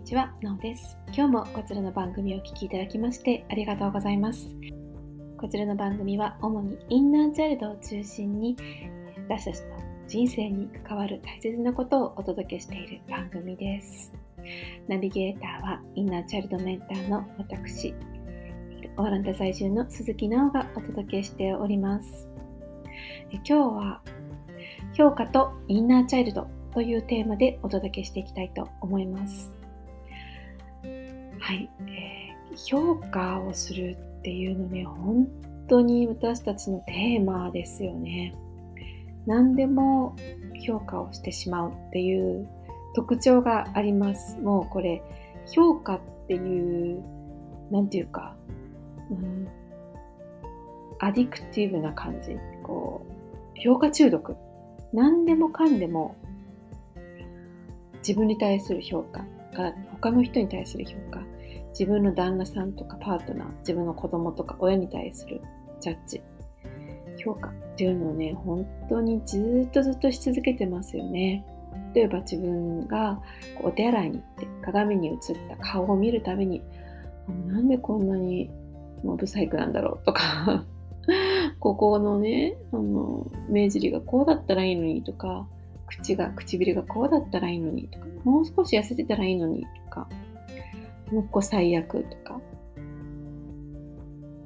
にちは、なおです。今日もこちらの番組をお聴きいただきましてありがとうございます。こちらの番組は主にインナーチャイルドを中心に私たちの人生に関わる大切なことをお届けしている番組です。ナビゲーターはインナーチャイルドメンターの私、オーランダ在住の鈴木直がお届けしております。今日は評価とインナーチャイルドというテーマでお届けしていきたいと思います。はい、えー、評価をするっていうのね、本当に私たちのテーマですよね。何でも評価をしてしまうっていう特徴があります。もうこれ、評価っていう、なんていうか、うん、アディクティブな感じ。こう、評価中毒。何でもかんでも自分に対する評価他の人に対する評価。自分の旦那さんとかパートナー、自分の子供とか親に対するジャッジ、評価。っていうのをね、本当にずっとずっとし続けてますよね。例えば自分がお手洗いに行って鏡に映った顔を見るたびに、なんでこんなにもうブサイクなんだろうとか。ここのね、あの、目尻がこうだったらいいのにとか、口が、唇がこうだったらいいのにとか、もう少し痩せてたらいいのにとか、もうこ最悪とか。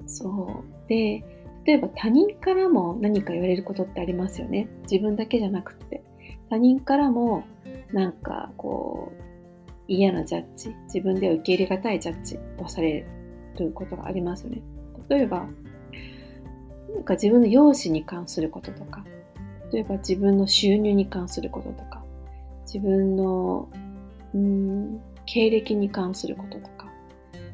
そう。で、例えば他人からも何か言われることってありますよね。自分だけじゃなくて。他人からもなんかこう嫌なジャッジ、自分では受け入れがたいジャッジをされることがありますよね。例えば、なんか自分の容姿に関することとか、例えば自分の収入に関することとか、自分の、うん、経歴に関することとか、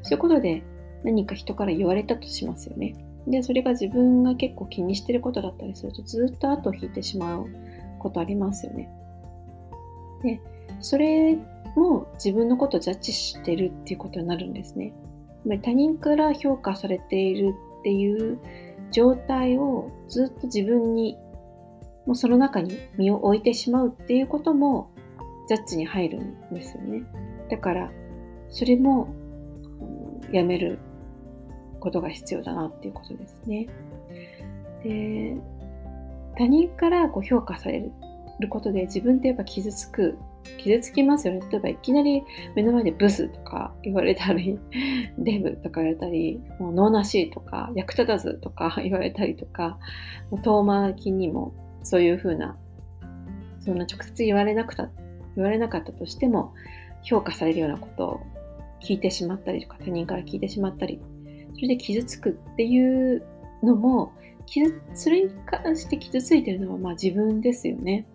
そういうことで何か人から言われたとしますよね。で、それが自分が結構気にしてることだったりすると、ずっと後を引いてしまうことありますよね。で、それも自分のことをジャッジしてるっていうことになるんですね。他人から評価されているっていう状態をずっと自分にもうその中に身を置いてしまうっていうこともジャッジに入るんですよね。だからそれもやめることが必要だなっていうことですね。で他人からこう評価されることで自分ってやっぱ傷つく傷つきますよね。例えばいきなり目の前でブスとか言われたり、デブとか言われたり、もう脳なしとか役立たずとか言われたりとか、もう遠巻きにもそういうふうな、そんな直接言われなくた、言われなかったとしても、評価されるようなことを聞いてしまったりとか、他人から聞いてしまったり、それで傷つくっていうのも、傷それに関して傷ついてるのはまあ自分ですよね。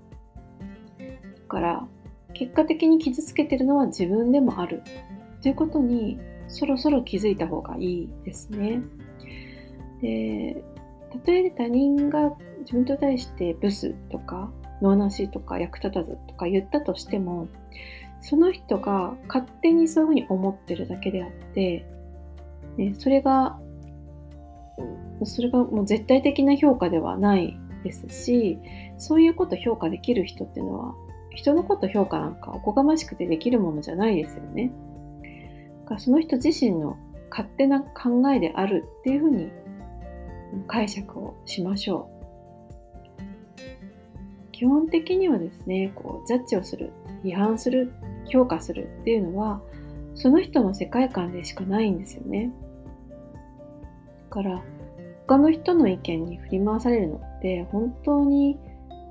だから、結果的に傷つけてるのは自分でもあるということにそろそろ気づいた方がいいですね。で、たとえ他人が自分と対してブスとか脳なしとか役立たずとか言ったとしてもその人が勝手にそういうふうに思ってるだけであって、ね、それがそれがもう絶対的な評価ではないですしそういうこと評価できる人っていうのは人のこと評価なんかおこがましくてできるものじゃないですよね。だからその人自身の勝手な考えであるっていうふうに解釈をしましょう。基本的にはですね、こうジャッジをする、批判する、評価するっていうのは、その人の世界観でしかないんですよね。だから、他の人の意見に振り回されるのって本当に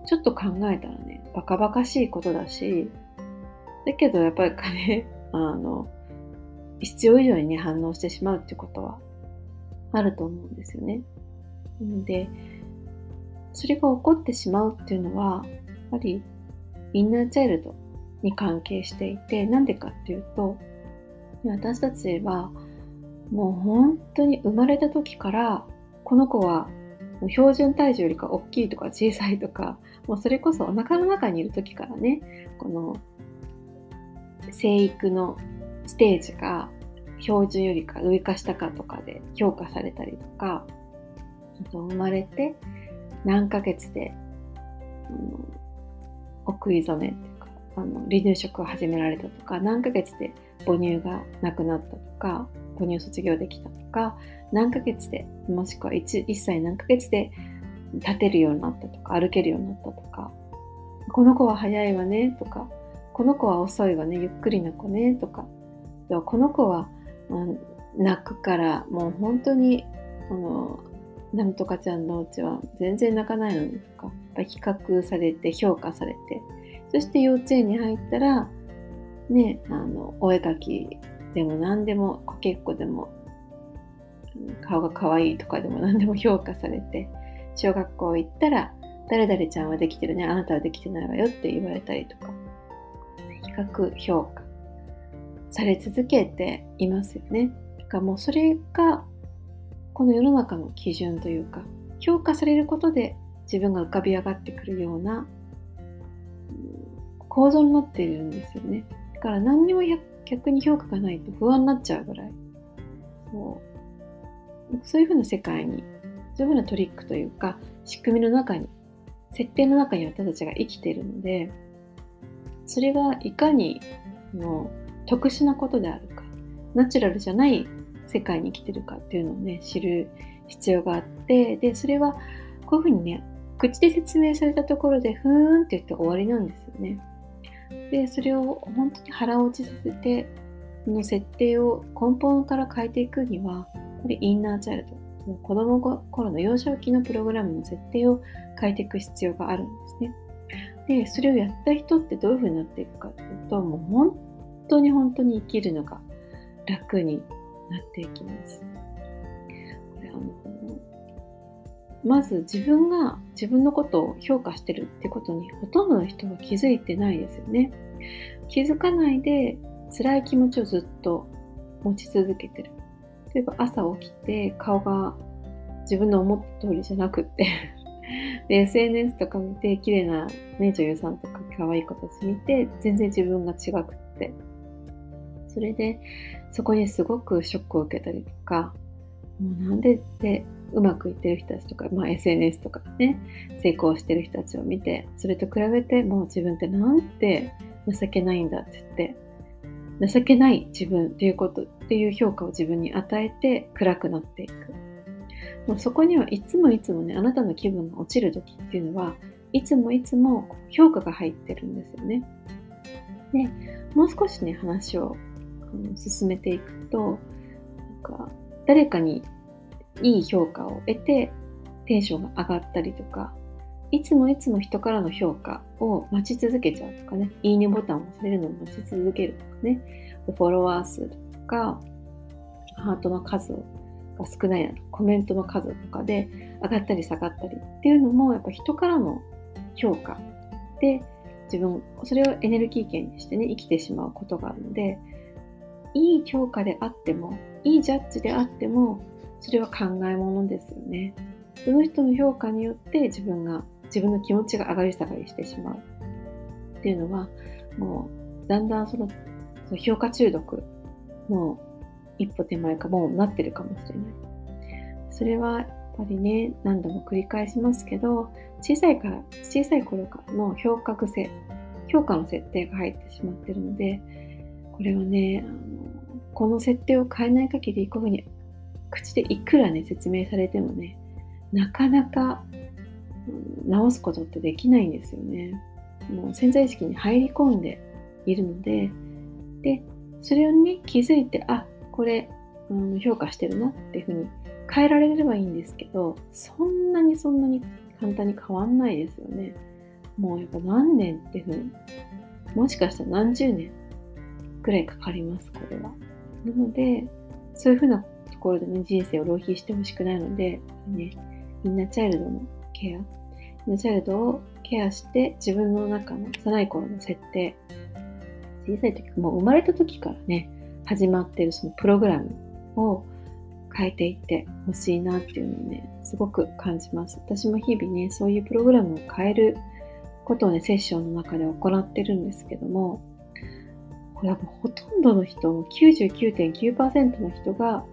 ちょっと考えたらね、バカバカしいことだし、だけどやっぱりね、あの、必要以上にね、反応してしまうってことはあると思うんですよね。で、それが起こってしまうっていうのは、やっぱりインナーチャイルドに関係していて、なんでかっていうと、私たちはもう本当に生まれた時からこの子は標準体重よりか大きいとか小さいとか、もうそれこそお腹の中にいる時からね、この生育のステージが標準よりか上か下かとかで評価されたりとか、生まれて何ヶ月で、うん、お食い初めっていうかあの離乳食を始められたとか何ヶ月で母乳がなくなったとか母乳卒業できたとか何ヶ月でもしくは 1, 1歳何ヶ月で立てるようになったとか歩けるようになったとかこの子は早いわねとかこの子は遅いわねゆっくりな子ねとかこの子は、うん、泣くからもう本当にあのなんとかちゃんのうちは全然泣かないのにとか？やっぱ比較されて評価されてそして幼稚園に入ったらねあのお絵描きでも何でもこけっこでも顔が可愛いとかでも何でも評価されて小学校行ったら誰々ちゃんはできてるねあなたはできてないわよって言われたりとか比較評価され続けていますよね。だからもうそれがこの世の中の基準というか評価されることで自分が浮かび上がってくるような構造になっているんですよね。だから何にも逆に評価がないと不安になっちゃうぐらいそうそういうふうな世界にそういうふうなトリックというか仕組みの中に設定の中に私たちが生きているのでそれがいかにの特殊なことであるかナチュラルじゃない世界に生きてるかっていうのをね知る必要があってでそれはこういうふうにね口で説明されたところでふーんって言って終わりなんですよね。でそれを本当に腹落ちさせての設定を根本から変えていくにはこれインナーチャイルド子供頃の幼少期のプログラムの設定を変えていく必要があるんですね。でそれをやった人ってどういうふうになっていくかっていうともう本当に本当に生きるのが楽になっていきます。これあのまず自分が自分のことを評価してるってことにほとんどの人は気づいてないですよね。気づかないで辛い気持ちをずっと持ち続けてる。例えば朝起きて顔が自分の思った通りじゃなくって で SNS とか見て綺麗な、ね、女優さんとか可愛い子たち見て全然自分が違くてそれでそこにすごくショックを受けたりとかもうなんでってうまくいってる人たちとか、まあ、SNS とかね成功してる人たちを見てそれと比べてもう自分ってなんて情けないんだって言って情けない自分っていうことっていう評価を自分に与えて暗くなっていく。もうそこにはいつもいつもねあなたの気分が落ちる時っていうのはいつもいつも評価が入ってるんですよね。でもう少しね話を進めていくとなんか誰かにいい評価を得てテンションが上がったりとかいつもいつも人からの評価を待ち続けちゃうとかねいいねボタンを押されるのを待ち続けるとかねフォロワー数とかハートの数が少ないなコメントの数とかで上がったり下がったりっていうのもやっぱ人からの評価で自分それをエネルギー源にしてね生きてしまうことがあるのでいい評価であってもいいジャッジであってもそれは考え物ですよね。その人の評価によって自分が自分の気持ちが上がり下がりしてしまう。っていうのはもうだんだんそのその評価中毒の一歩手前かもうなってるかもしれない。それはやっぱりね何度も繰り返しますけど小さいから小さい頃からの評価癖評価の設定が入ってしまってるのでこれはねあのこの設定を変えない限りこういうふうに口でいくらね説明されてもねなかなか、直すことってできないんですよね。もう潜在意識に入り込んでいるのででそれをね気づいてあこれ、うん、評価してるなっていうふうに変えられればいいんですけどそんなにそんなに簡単に変わんないですよね。もうやっぱ何年っていうふうにもしかしたら何十年くらいかかります、これは。なので、そういうふうなところでね、人生を浪費してほしくないので、ね、インナーチャイルドのケア、インナーチャイルドをケアして自分の中の幼い頃の設定、小さい時、もう生まれた時からね、始まってるそのプログラムを変えていってほしいなっていうのをね、すごく感じます。私も日々ね、そういうプログラムを変えることをね、セッションの中で行ってるんですけども、これはもうほとんどの人、99.9%の人が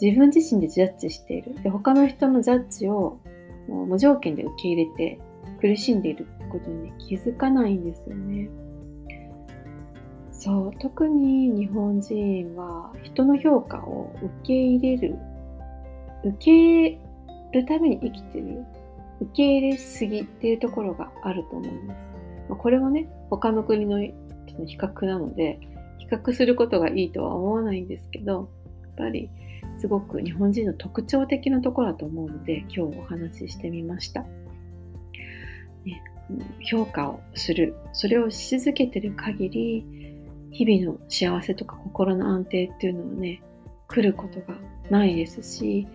自分自身でジャッジしている。で他の人のジャッジをもう無条件で受け入れて苦しんでいるってことに、ね、気づかないんですよね。そう特に日本人は人の評価を受け入れる受け入れるために生きてる受け入れすぎっていうところがあると思います。これはね他の国の比較なので比較することがいいとは思わないんですけどやっぱりすごく日本人の特徴的なところだと思うので今日お話ししてみました。ね、評価をするそれをし続けてる限り日々の幸せとか心の安定っていうのはね来ることがないですし、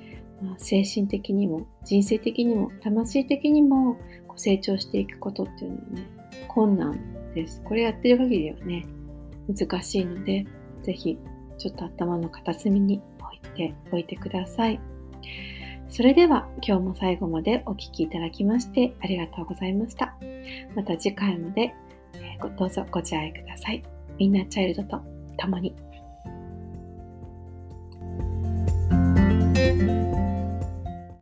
精神的にも人生的にも魂的にも成長していくことっていうのはね困難です。これやってる限りはね難しいので是非ちょっと頭の片隅に置いておいてください。それでは今日も最後までお聴きいただきましてありがとうございました。また次回までどうぞご自愛ください。みんなチャイルドと共に。